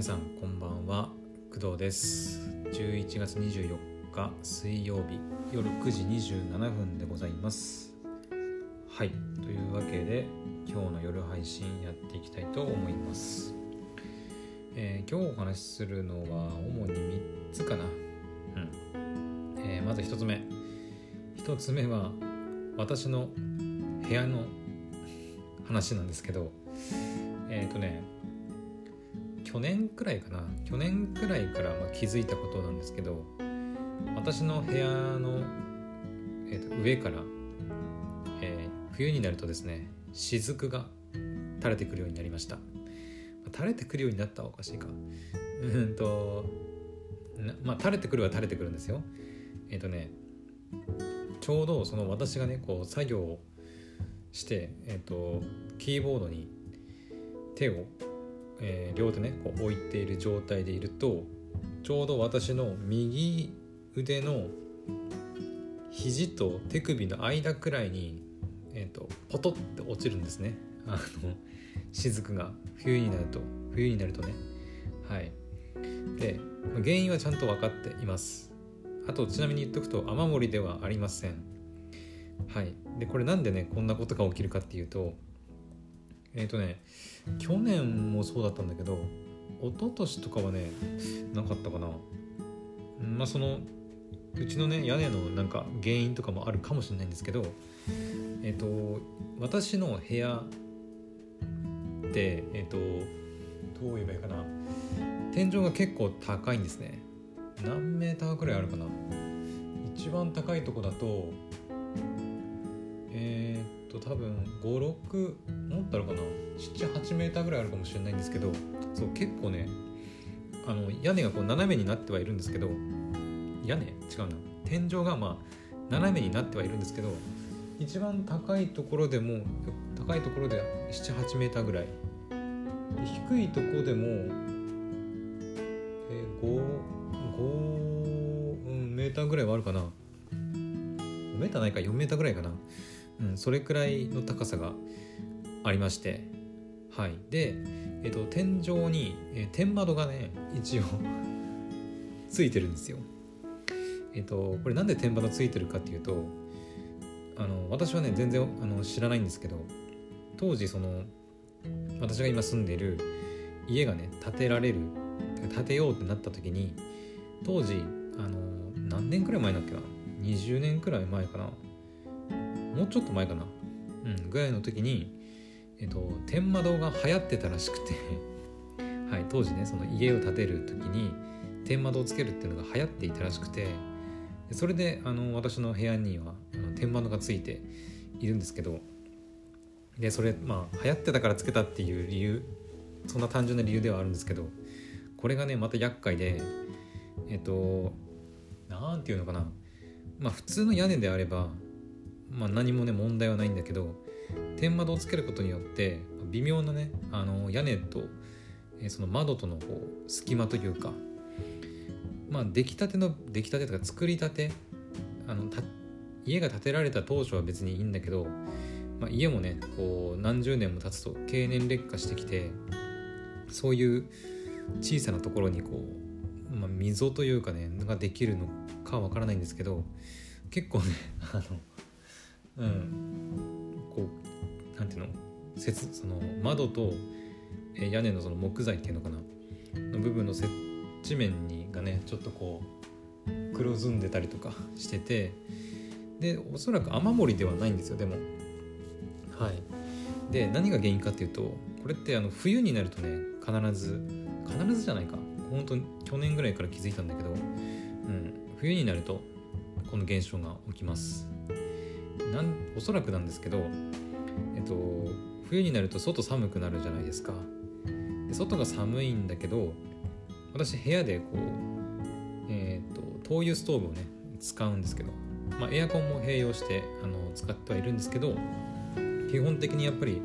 皆さんこんばんは。工藤です。11月24日水曜日夜9時27分でございます。はい。というわけで今日の夜配信やっていきたいと思います、えー今日お話しするのは主に3つかな。うん、えーまず1つ目。1つ目は私の部屋の話なんですけど。えっ、とね去年くらいかな。去年くらいからま気づいたことなんですけど私の部屋の、えーと上から、えー冬になるとですね雫が垂れてくるようになりました。垂れてくるようになったはおかしいか。うんとまあ垂れてくるは垂れてくるんですよ。えっ、とねちょうどその私がねこう作業をして、えー、とキーボードに手をえー両手ねこう置いている状態でいるとちょうど私の右腕の肘と手首の間くらいに、えー、とポトって落ちるんですね。あの雫が。冬になると。冬になるとね。はい。で原因はちゃんと分かっています。あとちなみに言っとくと雨漏りではありません。はい。でこれなんでねこんなことが起きるかっていうとえっ、とね去年もそうだったんだけど一昨年とかはねなかったかな。うんまあそのうちのね屋根のなんか原因とかもあるかもしれないんですけどえっ、と私の部屋ってえっ、とどう言えばいいかな。天井が結構高いんですね。何メーターくらいあるかな。一番高いとこだとえーっと多分56もっとあるかな？78メーターぐらいあるかもしれないんですけどそう結構ねあの屋根がこう斜めになってはいるんですけど屋根？違うな。天井がまあ斜めになってはいるんですけど一番高いところでも高いところで78メーターぐらい。低いとこでも、え、5, 5、メーターぐらいはあるかな。5メーターないか4メーターぐらいかな。うん、それくらいの高さがありましてはい。で、えっと天井に、えー天窓がね一応ついてるんですよ。えっとこれなんで天窓ついてるかっていうとあの私はね全然あの知らないんですけど当時その私が今住んでいる家がね建てられる建てようってなった時に当時あの何年くらい前だっけな？20年くらい前かな？もうちょっと前かな。うんぐらいの時にえっと天窓が流行ってたらしくて。はい当時ねその家を建てる時に天窓をつけるっていうのが流行っていたらしくて。それであの私の部屋にはあの天窓がついているんですけど。でそれまあ流行ってたからつけたっていう理由そんな単純な理由ではあるんですけど。これがねまた厄介でえっとなんていうのかな。まあ普通の屋根であればまあ何もね問題はないんだけど天窓をつけることによって微妙なねあの屋根とその窓とのこう隙間というかまあ出来たての出来たてとか作りたてあのた家が建てられた当初は別にいいんだけど、まあ、家もねこう何十年も経つと経年劣化してきてそういう小さなところにこう、まあ、溝というかねができるのかわからないんですけど結構ねあのうん。こうなんていうの接その窓とえー屋根のその木材っていうのかな？の部分の接地面にがねちょっとこう黒ずんでたりとかしててでおそらく雨漏りではないんですよでも。はい。で何が原因かっていうとこれってあの冬になるとね必ず必ずじゃないか。本当に去年ぐらいから気づいたんだけど、うん、冬になるとこの現象が起きますなんおそらくなんですけどえっと冬になると外寒くなるじゃないですか。で外が寒いんだけど私部屋でこうえっと灯油ストーブをね使うんですけど、まあ、エアコンも併用してあの使ってはいるんですけど基本的にやっぱり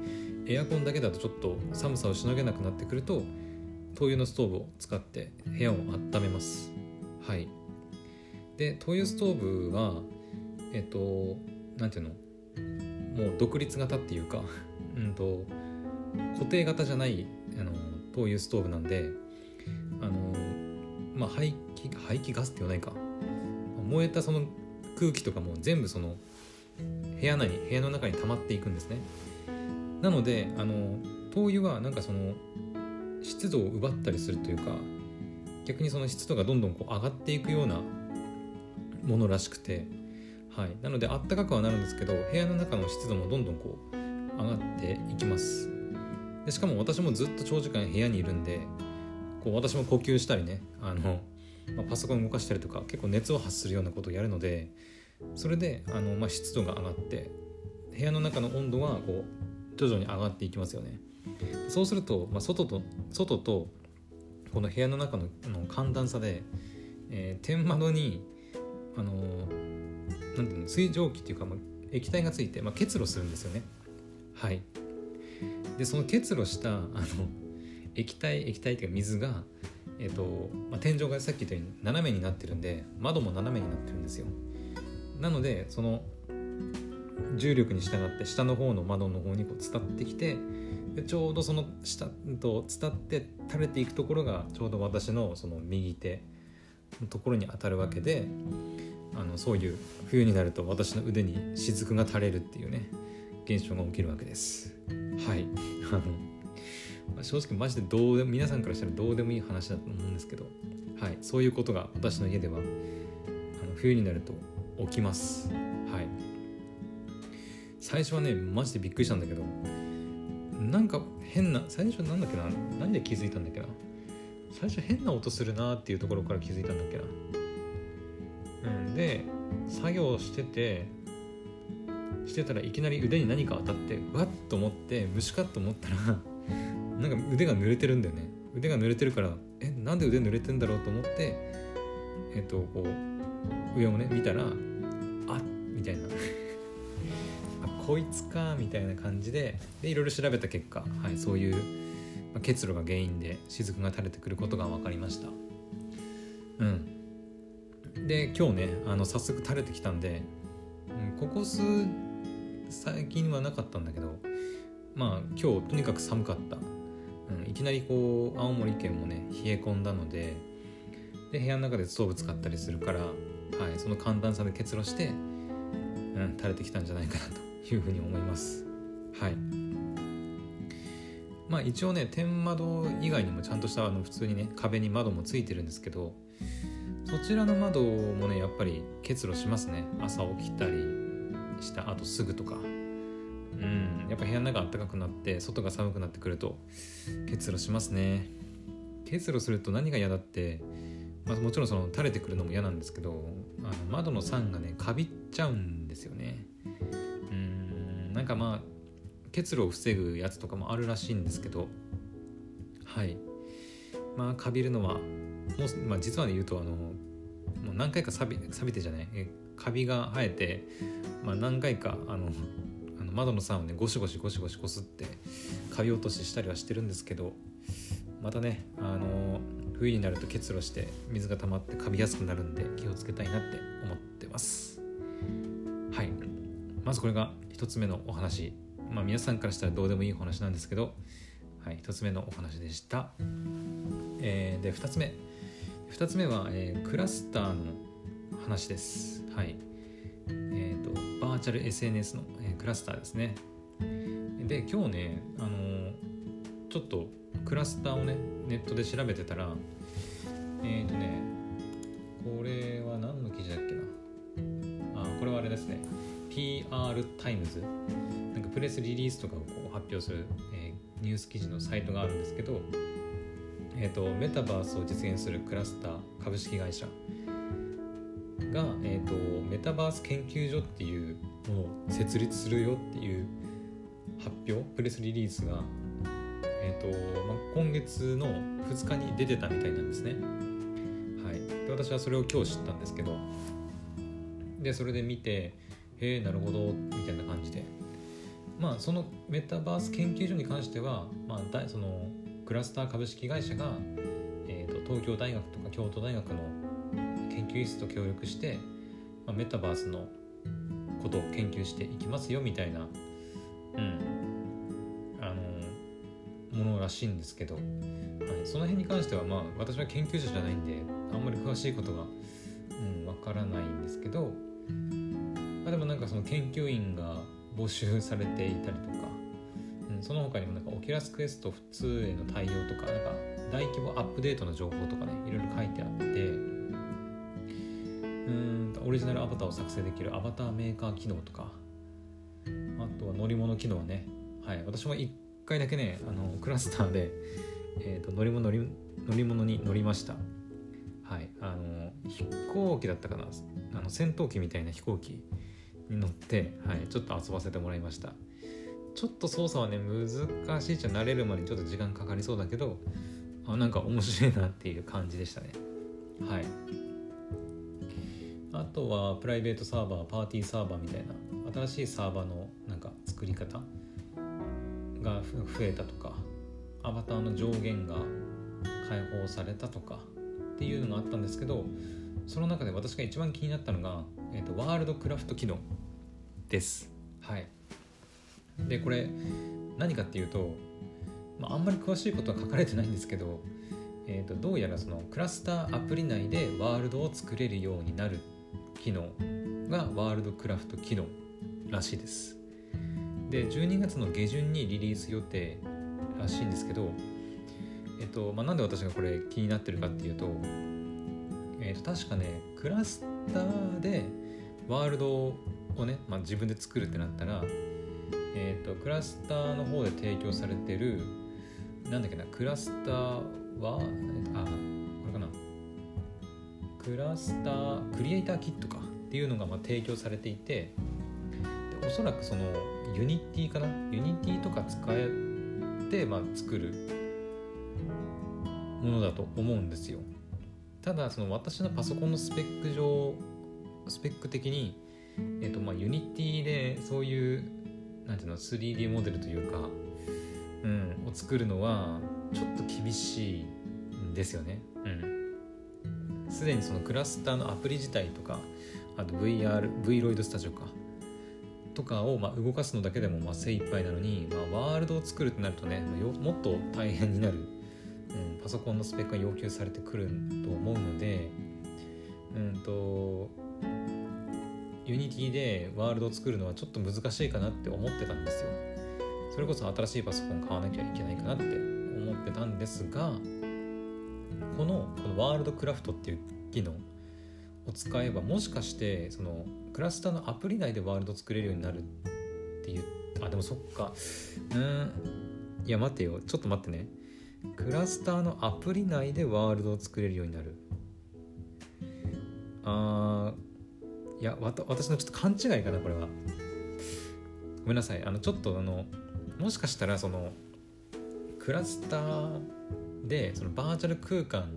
エアコンだけだとちょっと寒さをしのげなくなってくると灯油のストーブを使って部屋を温めます。はい。で灯油ストーブはえっとなんていうの？もう独立型っていうか うんと固定型じゃないあの灯油ストーブなんであのまあ排気排気ガスって言わないか。燃えたその空気とかも全部その部屋内部屋の中に溜まっていくんですね。なのであの灯油はなんかその湿度を奪ったりするというか逆にその湿度がどんどんこう上がっていくようなものらしくて、はい、なのであったかくはなるんですけど部屋の中の湿度もどんどんこう上がっていきます。でしかも私もずっと長時間部屋にいるんでこう私も呼吸したりねあの、まあ、パソコン動かしたりとか結構熱を発するようなことをやるのでそれであの、まあ、湿度が上がって部屋の中の温度はこう徐々に上がっていきますよね。そうすると、まあ、外と外とこの部屋の中のの寒暖差で、えー、天窓にあのなんていうの水蒸気っていうか、まあ、液体がついて、まあ、結露するんですよね。はい。でその結露したあの液体液体っていうか水が、えーとまあ、天井がさっき言ったように斜めになってるんで窓も斜めになってるんですよ。なのでその重力に従って下の方の窓の方にこう伝ってきてちょうどその下と伝って垂れていくところがちょうど私のその右手のところに当たるわけであのそういう冬になると私の腕に雫が垂れるっていうね現象が起きるわけです。はい。あの正直マジでどうでも皆さんからしたらどうでもいい話だと思うんですけどはい。そういうことが私の家ではあの冬になると起きます。はい。最初はねマジでびっくりしたんだけどなんか変な最初なんだっけな？何で気づいたんだっけな？最初変な音するなっていうところから気づいたんだっけな？で作業しててしてたらいきなり腕に何か当たってわっと思って虫かと思ったら なんか腕が濡れてるんだよね。腕が濡れてるからえなんで腕濡れてんだろうと思ってえっとこう上をね見たらあっみたいな。あこいつかみたいな感じででいろいろ調べた結果、はい、そういう、まあ、結露が原因で雫が垂れてくることが分かりました。うん。で今日ねあの早速垂れてきたんで、うん、ここ数最近はなかったんだけどまあ今日とにかく寒かった、うん、いきなりこう青森県もね冷え込んだのでで部屋の中でストーブ使ったりするから、はい、その寒暖差で結露して、うん、垂れてきたんじゃないかなというふうに思います。はい。まあ一応ね天窓以外にもちゃんとしたあの普通にね壁に窓もついてるんですけどそちらの窓もねやっぱり結露しますね。朝起きたりしたあとすぐとか。うん。やっぱ部屋の中暖かくなって外が寒くなってくると結露しますね。結露すると何が嫌だって、まあ、もちろんその垂れてくるのも嫌なんですけどあの窓の酸がねかびっちゃうんですよね。うん。なんかまあ結露を防ぐやつとかもあるらしいんですけど。はい。まあかびるのはもう、まあ、実はね言うとあのもう何回か錆び錆びてじゃないえカビが生えて、まあ、何回かあの あの窓の酸をねゴシゴシゴシゴシこすってカビ落とししたりはしてるんですけどまたねあの冬になると結露して水が溜まってカビやすくなるんで気をつけたいなって思ってますはいまずこれが1つ目のお話まあ皆さんからしたらどうでもいいお話なんですけどはい1つ目のお話でしたえー、で2つ目2つ目は、えー、クラスターの話です。はい。えーと、バーチャル SNS の、えー、クラスターですね。で今日ね、あのー、ちょっとクラスターをねネットで調べてたらえっ、とねこれは何の記事だっけな。あこれはあれですね。PR TIMES。なんかプレスリリースとかをこう発表する、えー、ニュース記事のサイトがあるんですけどえーとメタバースを実現するクラスター株式会社が、えーと、メタバース研究所っていうものを設立するよっていう発表プレスリリースが、えーとまあ、今月の2日に出てたみたいなんですね。はい、で私はそれを今日知ったんですけどでそれで見てへえなるほどみたいな感じでまあそのメタバース研究所に関しては、まあ、そのクラスター株式会社が、えーと東京大学とか京都大学の研究室と協力して、まあ、メタバースのことを研究していきますよみたいな、うん、あのものらしいんですけどはいその辺に関してはまあ私は研究者じゃないんであんまり詳しいことが分からないんですけど、まあ、でもなんかその研究員が募集されていたりとか、その他にもなんか Oculus Quest 2 への対応とかなんか大規模アップデートの情報とかねいろいろ書いてあって。うんオリジナルアバターを作成できるアバターメーカー機能とか。あとは乗り物機能ね。はい。私も1回だけねあのクラスターで、えーと、乗り物乗り物に乗りました。はい。あの飛行機だったかな。あの戦闘機みたいな飛行機に乗って、はい、ちょっと遊ばせてもらいました。ちょっと操作はね難しいっちゃ慣れるまでちょっと時間かかりそうだけどあなんか面白いなっていう感じでしたね。はい。あとはプライベートサーバーパーティーサーバーみたいな新しいサーバーのなんか作り方が増えたとかアバターの上限が解放されたとかっていうのがあったんですけどその中で私が一番気になったのが、えーと、ワールドクラフト機能です。はい。でこれ何かっていうと、まあ、あんまり詳しいことは書かれてないんですけど、えーと、どうやらそのクラスターアプリ内でワールドを作れるようになる機能がワールドクラフト機能らしいです。で12月の下旬にリリース予定らしいんですけどえっとまあ、なんで私がこれ気になってるかっていうと,、えっと確かねクラスターでワールドをね、まあ、自分で作るってなったら、えっとクラスターの方で提供されてるなんだっけなクラスターはあこれかな。Cluster Creator Kitか。っていうのがまあ提供されていてでおそらくその Unity かな。 Unity とか使えて、まあ、作るものだと思うんですよ。ただその私のパソコンのスペック上スペック的に、えーとまあ、ユニティでそういうなんていうの 3D モデルというか、うん、を作るのはちょっと厳しいんですよね。うん、すでにそのクラスターのアプリ自体とかあと VR、Vroid スタジオかとかをまあ動かすのだけでもまあ精一杯なのに、まあ、ワールドを作るってなるとねもっと大変になる、うん、パソコンのスペックが要求されてくると思うのでうんと Unity でワールドを作るのはちょっと難しいかなって思ってたんですよ。それこそ新しいパソコン買わなきゃいけないかなって思ってたんですがこのこのワールドクラフトっていう機能を使えばもしかしてそのクラスターのアプリ内でワールド作れるようになるっていうあでもそっか。うん。いや待ってよ。ちょっと待ってね。クラスターのアプリ内でワールドを作れるようになる。あーいや私のちょっと勘違いかなこれは。ごめんなさい。あのちょっとあのもしかしたらそのクラスターでそのバーチャル空間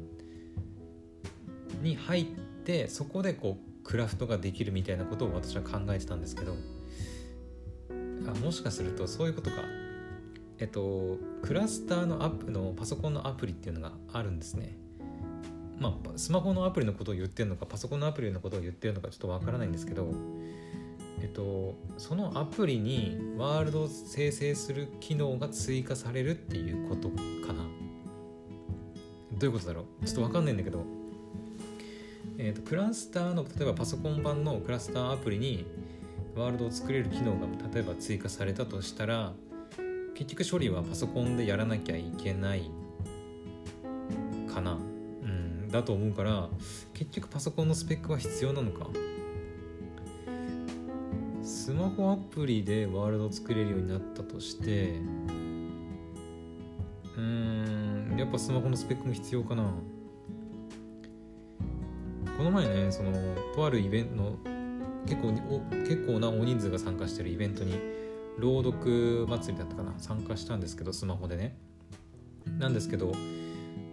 に入ってそこでこうクラフトができるみたいなことを私は考えてたんですけどあもしかするとそういうことか。えっとクラスターのアップのパソコンのアプリっていうのがあるんですね。まあスマホのアプリのことを言ってるのかパソコンのアプリのことを言ってるのかちょっとわからないんですけどえっとそのアプリにワールドを生成する機能が追加されるっていうことかな。どういうことだろう？ちょっとわかんないんだけど。えーと、クラスターの例えばパソコン版のクラスターアプリにワールドを作れる機能が例えば追加されたとしたら結局処理はパソコンでやらなきゃいけないかな。だと思うから結局パソコンのスペックは必要なのか。スマホアプリでワールド作れるようになったとしてうーんやっぱスマホのスペックも必要かな。この前ねそのとあるイベントの結構結構な大人数が参加してるイベントに朗読祭りだったかな参加したんですけどスマホでね。なんですけど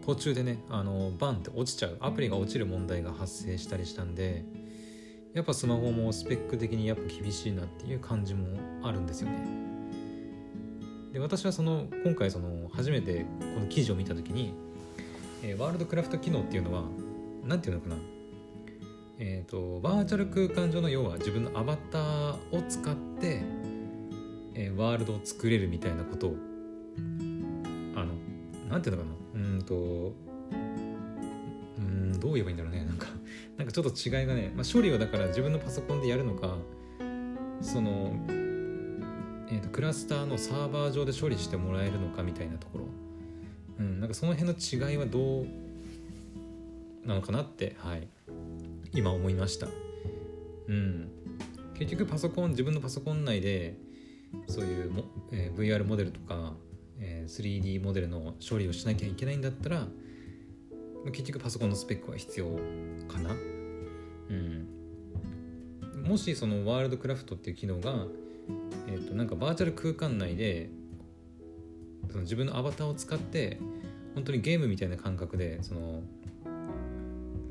途中でねあのバンって落ちちゃうアプリが落ちる問題が発生したりしたんでやっぱスマホもスペック的にやっぱ厳しいなっていう感じもあるんですよね。で私はその今回その初めてこの記事を見た時に、えー、ワールドクラフト機能っていうのは何て言うのかな。えーと、バーチャル空間上の要は自分のアバターを使って、えー、ワールドを作れるみたいなことをあのなんていうのかな。とうんどう言えばいいんだろうね。なんかなんかちょっと違いがね、まあ、処理はだから自分のパソコンでやるのかその、えーと、クラスターのサーバー上で処理してもらえるのかみたいなところ、うん、なんかその辺の違いはどうなのかなってはい。今思いました。うん。結局パソコン自分のパソコン内でそういうも、えー、VR モデルとか、えー、3D モデルの処理をしなきゃいけないんだったら結局パソコンのスペックは必要かな。うん。もしそのワールドクラフトっていう機能がえ、ー、となんかバーチャル空間内でその自分のアバターを使って本当にゲームみたいな感覚でその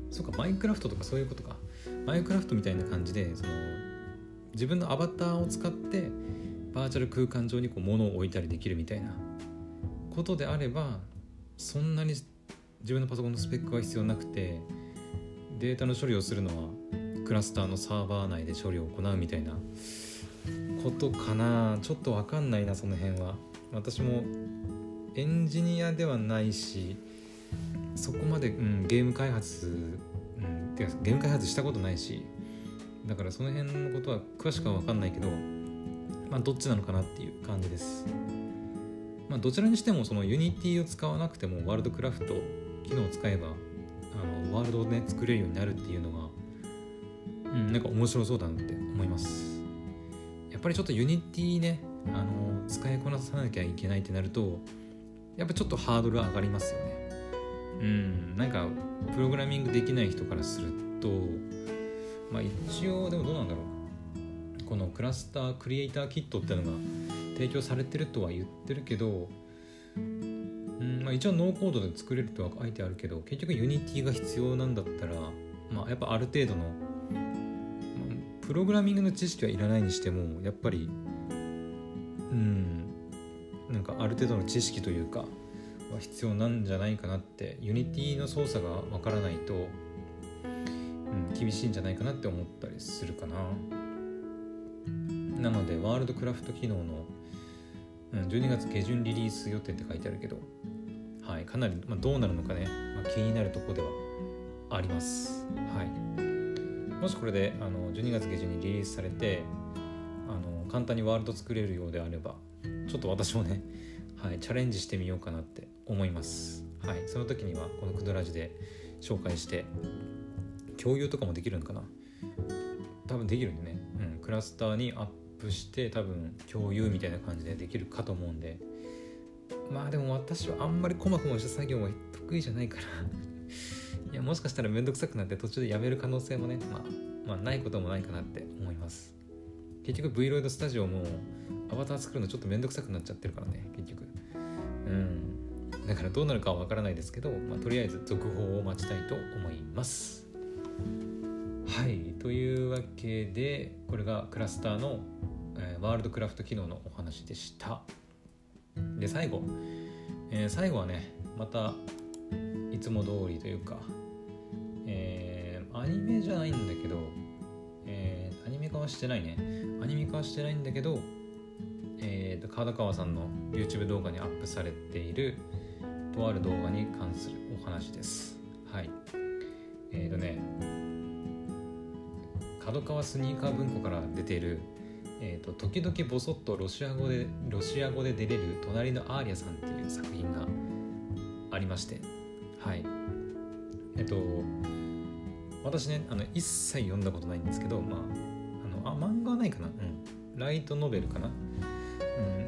そうかマインクラフトとかそういうことか。マインクラフトみたいな感じでその自分のアバターを使ってバーチャル空間上にこう物を置いたりできるみたいな。ことであればそんなに自分のパソコンのスペックは必要なくてデータの処理をするのはクラスターのサーバー内で処理を行うみたいなことかな。ちょっと分かんないなその辺は。私もエンジニアではないしそこまで、うん、ゲーム開発、うん、てかゲーム開発したことないしだからその辺のことは詳しくは分かんないけどまあどっちなのかなっていう感じです。まあどちらにしてもその Unity を使わなくてもワールドクラフト機能を使えばあのワールドをね作れるようになるっていうのがうんなんか面白そうだなって思います。やっぱりちょっと Unity ねあの使いこなさなきゃいけないってなるとやっぱちょっとハードル上がりますよね。うんなんかプログラミングできない人からするとまあ一応でもどうなんだろう。この Cluster Creator Kit ってのが提供されてるとは言ってるけどうんまあ、一応ノーコードで作れるとは書いてあるけど結局 Unity が必要なんだったら、まあ、やっぱある程度の、まあ、プログラミングの知識はいらないにしてもやっぱりうんなんかある程度の知識というかは必要なんじゃないかなって Unity の操作がわからないと、うん、厳しいんじゃないかなって思ったりするかな。なのでワールドクラフト機能の12月下旬リリース予定って書いてあるけど、はい、かなり、まあ、どうなるのかね、まあ、気になるとこではあります。はい、もしこれであの12月下旬にリリースされてあの簡単にワールド作れるようであればちょっと私もね、はい、チャレンジしてみようかなって思います。はい、その時にはこのクドラジで紹介して共有とかもできるのかな多分できるんでね、うん、クラスターにアップして多分共有みたいな感じでできるかと思うんで。まあでも私はあんまり細々した作業は得意じゃないから。いやもしかしたら面倒くさくなって途中でやめる可能性もね、まあ、まあないこともないかなって思います。結局 v ロイドスタジオもアバター作るのちょっと面倒くさくなっちゃってるからね結局。うん。だからどうなるかはわからないですけど、まあ、とりあえず続報を待ちたいと思います。はい。というわけでこれがクラスターのえー、ワールドクラフト機能のお話でした。で最後、えー、最後はねまたいつも通りというか、えー、アニメじゃないんだけど、えー、アニメ化はしてないね。アニメ化はしてないんだけど、えーと、川川さんの YouTube 動画にアップされているとある動画に関するお話です。はい。えっ、ー、とね角川スニーカー文庫から出ているえーと、時々ボソッとロシア語でロシア語で出れる「隣のアーリアさん」っていう作品がありましてはい。えっ、ー、と私ねあの一切読んだことないんですけどまああのあ漫画はないかな？うん。ライトノベルかな？う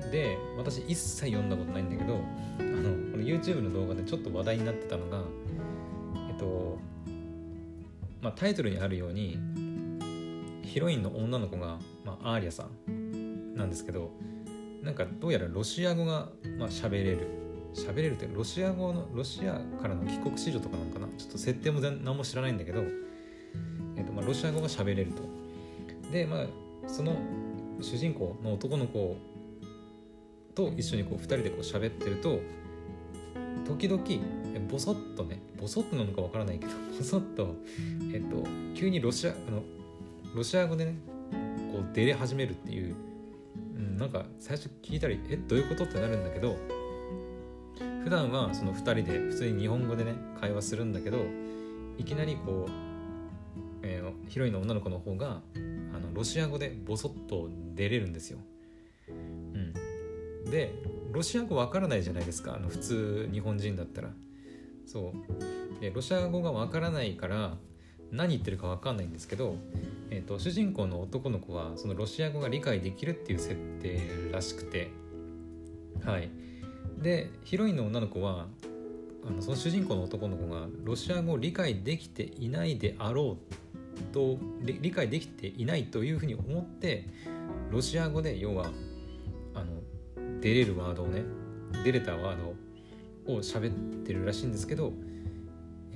ん。で私一切読んだことないんだけどあのこの YouTube の動画でちょっと話題になってたのがえっとまあタイトルにあるようにヒロインの女の子が、まあ、アーリアさんなんですけどなんかどうやらロシア語が、まあ、喋れる。喋れるってロシア語のロシアからの帰国子女とかなのかな？ちょっと設定も全何も知らないんだけど、えーとまあ、ロシア語が喋れると。でまあその主人公の男の子と一緒にこう2人でこう喋ってると時々ボソッとねボソッとなのかわからないけどボソッとえっと急にロシアあのロシア語でねこう出れ始めるっていう、うん、なんか最初聞いたりえどういうこと？ってなるんだけど普段はその2人で普通に日本語でね会話するんだけどいきなりこう、えー、ヒロインの女の子の方があのロシア語でボソッと出れるんですよ。うん、でロシア語わからないじゃないですかあの普通日本人だったら。そうでロシア語がわからないから何言ってるか分かんないんですけど、えーと、主人公の男の子はそのロシア語が理解できるっていう設定らしくてはい。でヒロインの女の子はあのその主人公の男の子がロシア語を理解できていないであろうと理解できていないというふうに思ってロシア語で要はあの出れるワードをね出れたワードを喋ってるらしいんですけど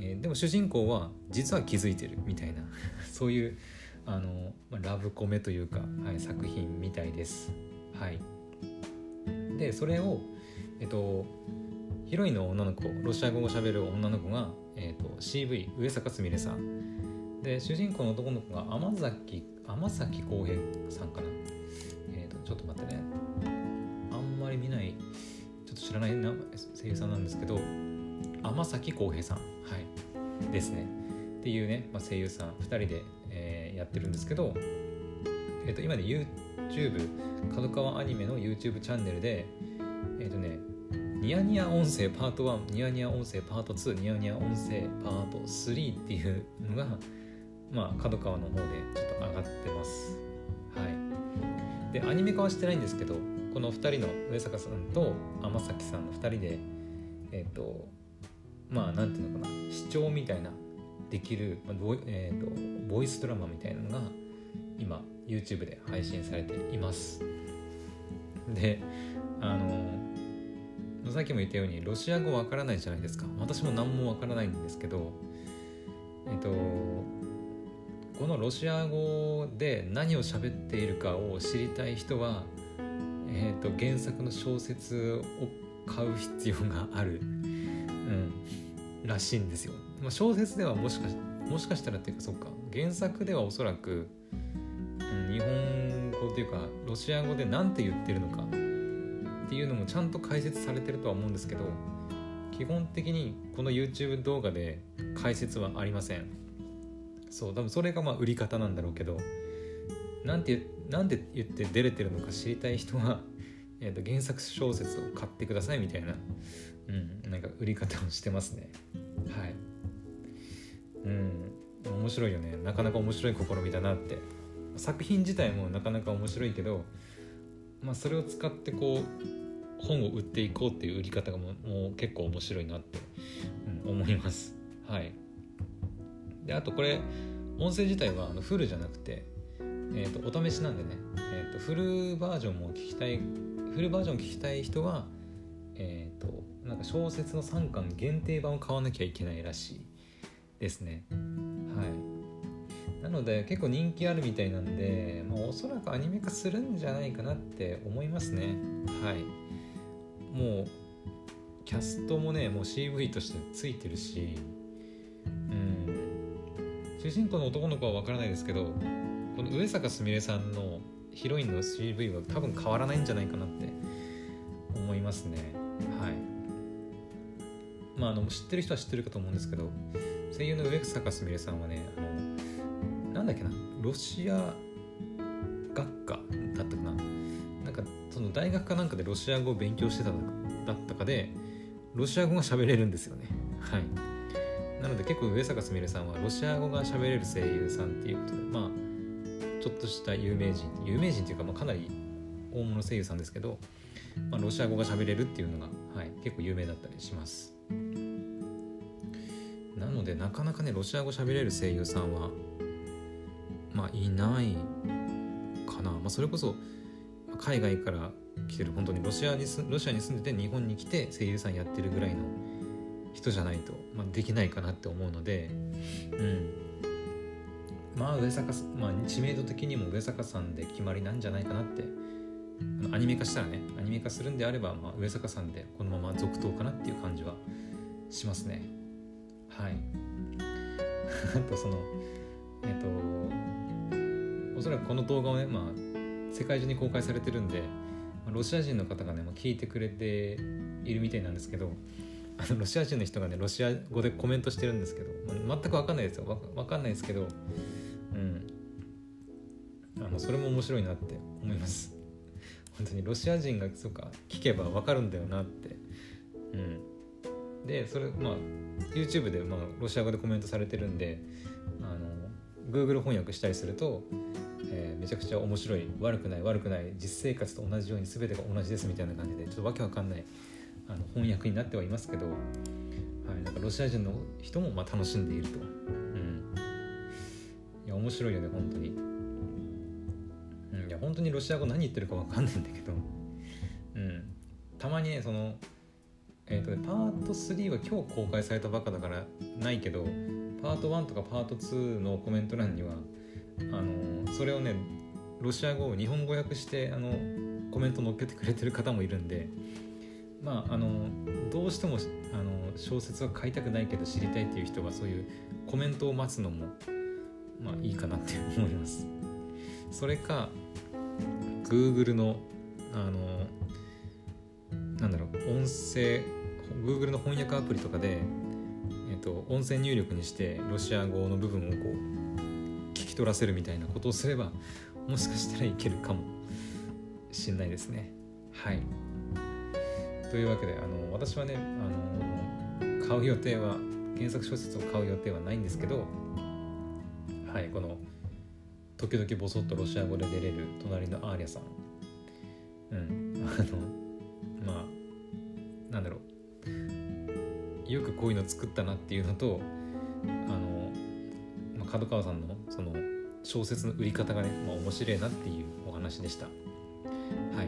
えー、でも主人公は実は気づいてるみたいな そういうあの、まあ、ラブコメというか、はい、作品みたいです。はい、でそれを、えっと、ヒロインの女の子ロシア語をしゃべる女の子が、えっと、CV 上坂すみれさん。で主人公の男の子が天崎天崎浩平さんかな、えっと、ちょっと待ってね。あんまり見ないちょっと知らないな声優さんなんですけど天崎浩平さん、はい、ですね。っていうね、まあ、声優さん。2人で、えー、やってるんですけど、えー、と今で YouTube 角川アニメの YouTube チャンネルでえっ、ー、とねニヤニヤ音声パート1ニヤニヤ音声パート2ニヤニヤ音声パート3っていうのがまあ角川の方でちょっと上がってます。はい。でアニメ化はしてないんですけどこの2人の上坂さんと天崎さんの2人でえっ、ー、とまあなんていうのかな視聴みたいなできる、まあボイえーと、ボイスドラマみたいなのが今 YouTube で配信されていますであのさっきも言ったようにロシア語わからないじゃないですか私も何もわからないんですけどえっ、とこのロシア語で何を喋っているかを知りたい人は、えーと原作の小説を買う必要がある、うん、らしいんですよ。まあ、小説ではもしかしもしかしたらっていうかそっか。原作ではおそらく、日本語っていうかロシア語で何て言ってるのかっていうのもちゃんと解説されてるとは思うんですけど基本的にこの YouTube 動画で解説はありません。そう多分それがまあ売り方なんだろうけどなんてなんで言って出れてるのか知りたい人は、えー、と原作小説を買ってくださいみたいなうん、なんか売り方をしてますね。はい。うん。面白いよね。なかなか面白い試みだなって。作品自体もなかなか面白いけど、まあ、それを使ってこう本を売っていこうっていう売り方がももう結構面白いなって、うん、思います。はい。であとこれ音声自体はあのフルじゃなくて、えーと、お試しなんでね、えーと、とフルバージョンも聞きたいフルバージョン聞きたい人はえっ、ー、となんか小説の3巻限定版を買わなきゃいけないらしい。ですね。はい。なので結構人気あるみたいなんで、まあ、おそらくアニメ化するんじゃないかなって思いますね。はい。もうキャストもねもう CV としてついてるしうん。主人公の男の子は分からないですけどこの上坂すみれさんのヒロインの CV は多分変わらないんじゃないかなって思いますね。はい。まあ、あの知ってる人は知ってるかと思うんですけど声優の植坂すみれさんはねあのなんだっけなロシア学科だったかな。なんかその大学かなんかでロシア語を勉強してただったかでロシア語が喋れるんですよね。はい。なので結構上坂すみれさんはロシア語が喋れる声優さんっていうことでまあちょっとした有名人有名人っていうか、まあ、かなり大物声優さんですけど、まあ、ロシア語が喋れるっていうのが、はい、結構有名だったりします。でなかなかねロシア語喋れる声優さんはまあいないかな、まあ、それこそ海外から来てる本当にロシアにロシアに住んでて日本に来て声優さんやってるぐらいの人じゃないと、まあ、できないかなって思うのでうん。まあ上坂まあ知名度的にも上坂さんで決まりなんじゃないかなってアニメ化したらねアニメ化するんであれば、まあ、上坂さんでこのまま続投かなっていう感じはしますね。はい。あとそのえっ、とおそらくこの動画をねまあ世界中に公開されてるんでロシア人の方がねもう聞いてくれているみたいなんですけどあのロシア人の人がねロシア語でコメントしてるんですけど、まあ、全く分かんないですよ。分かんないですけどうん。あのそれも面白いなって思います。本当にロシア人がそうか聞けば分かるんだよなって。うん。でそれまあ YouTube で、まあ、ロシア語でコメントされてるんであの Google 翻訳したりすると、えー、めちゃくちゃ面白い悪くない悪くない実生活と同じように全てが同じですみたいな感じでちょっとわけわかんないあの翻訳になってはいますけど、はい、なんかロシア人の人もまあ楽しんでいると、うん、いや面白いよね本当に、うん、いや本当にロシア語何言ってるかわかんないんだけど、うん、たまにねそのえーとね、パート3は今日公開されたばかだからないけどパート1とかパート2のコメント欄にはあのそれをねロシア語を日本語訳してあのコメント載っけてくれてる方もいるんでまああのどうしてもあの小説は買いたくないけど知りたいっていう人はそういうコメントを待つのもまあいいかなって思います。それか Google のあのなんだろう音声 Google の翻訳アプリとかで、えーと、音声入力にしてロシア語の部分をこう聞き取らせるみたいなことをすればもしかしたらいけるかもしんないですね。はい。というわけであの私はねあの買う予定は原作小説を買う予定はないんですけどはいこの時々ボソッとロシア語で出れる隣のアーリャさん。うん。あのまあなんだろう。よくこういうの作ったなっていうのとあの、まあ、角川さんのその小説の売り方がね、まあ、面白いなっていうお話でした。はい。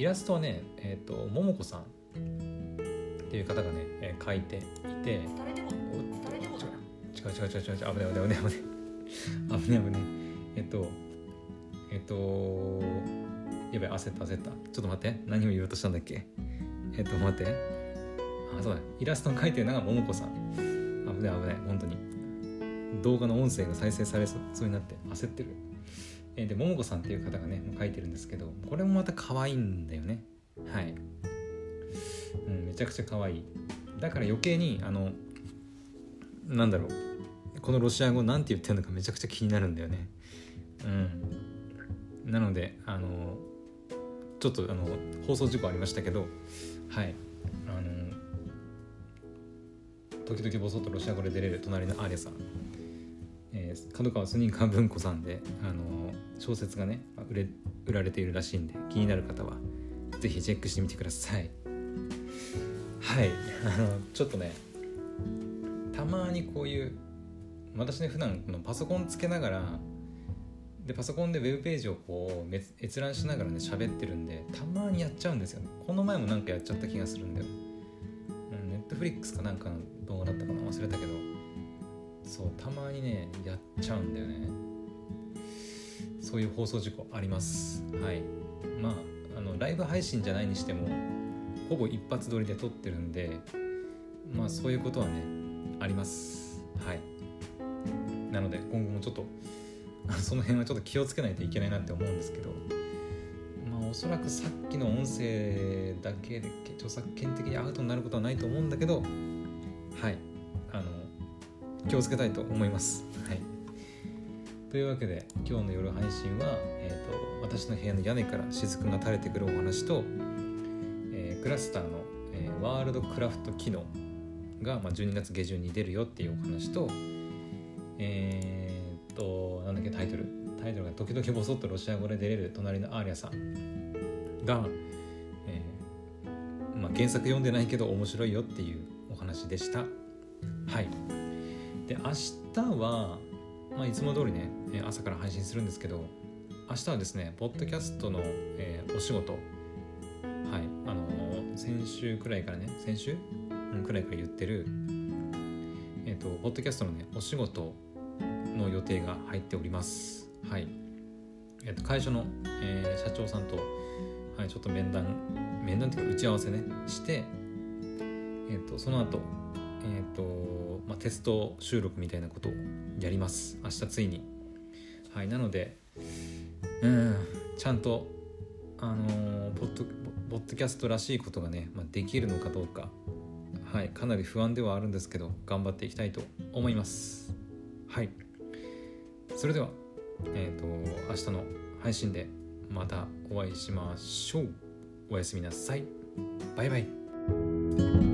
イラストはねえっ、ー、と桃子さんっていう方がね、えー、描いていて違う違う違う違う違う危ない危ない危ない危ない。危ない危ない。えっとえっとやばい焦った焦った。ちょっと待って。何を言おうとしたんだっけ？えっと待ってあそうだ。イラストを描いてるのがももこさん。危ない危ない本当に。動画の音声が再生されそうになって焦ってる。えでももこさんっていう方がね書いてるんですけどこれもまた可愛いんだよね。はい、うん、めちゃくちゃ可愛い。だから余計にあのなんだろう。このロシア語なんて言ってるのかめちゃくちゃ気になるんだよね。うん。なのであのちょっとあの放送事故ありましたけどはい。時々ボソッとロシア語で出れる隣のアーリャさん、えー、角川スニーカー文庫さんであの小説がね売れ売られているらしいんで気になる方は是非チェックしてみてください。はい。あのちょっとねたまにこういう私ね普段このパソコンつけながらでパソコンでウェブページをこう閲覧しながらね喋ってるんでたまにやっちゃうんですよね。この前もなんかやっちゃった気がするんだよ、ットフリックスかなんかの動画だったかな忘れたけど。そうたまにねやっちゃうんだよね。そういう放送事故あります。はい。まああのライブ配信じゃないにしてもほぼ一発撮りで撮ってるんでまあそういうことはねあります。はい。なので今後もちょっと その辺はちょっと気をつけないといけないなって思うんですけど。おそらくさっきの音声だけで著作権的にアウトになることはないと思うんだけどはい。あの気をつけたいと思います。はい。というわけで今日の夜配信は、えーと、私の部屋の屋根から雫が垂れてくるお話と、えー、クラスターの、えー、ワールドクラフト機能が、まあ、12月下旬に出るよっていうお話と、えーとなんだっけタイトル。イトルが時々ボソッとロシア語で出れる隣のアーリャさんが、えー、まあ、原作読んでないけど面白いよっていうお話でした。はい。で明日は、まあ、いつも通りね朝から配信するんですけど明日はですねポッドキャストの、えー、お仕事。はい。あのー、先週くらいからね先週、くらいから言ってるえっ、ー、とポッドキャストのねお仕事の予定が入っております。はい、えっと、会社の、えー、社長さんと、はい、ちょっと面談面談というか打ち合わせねして、えっと、その後、えっとまあ、テスト収録みたいなことをやります明日ついに。はい、なのでうんちゃんとあのー、ポッドポッドキャストらしいことがね、まあ、できるのかどうか、はい、かなり不安ではあるんですけど頑張っていきたいと思います。はい、それではえっ、ー、と明日の配信でまたお会いしましょう。おやすみなさい。バイバイ。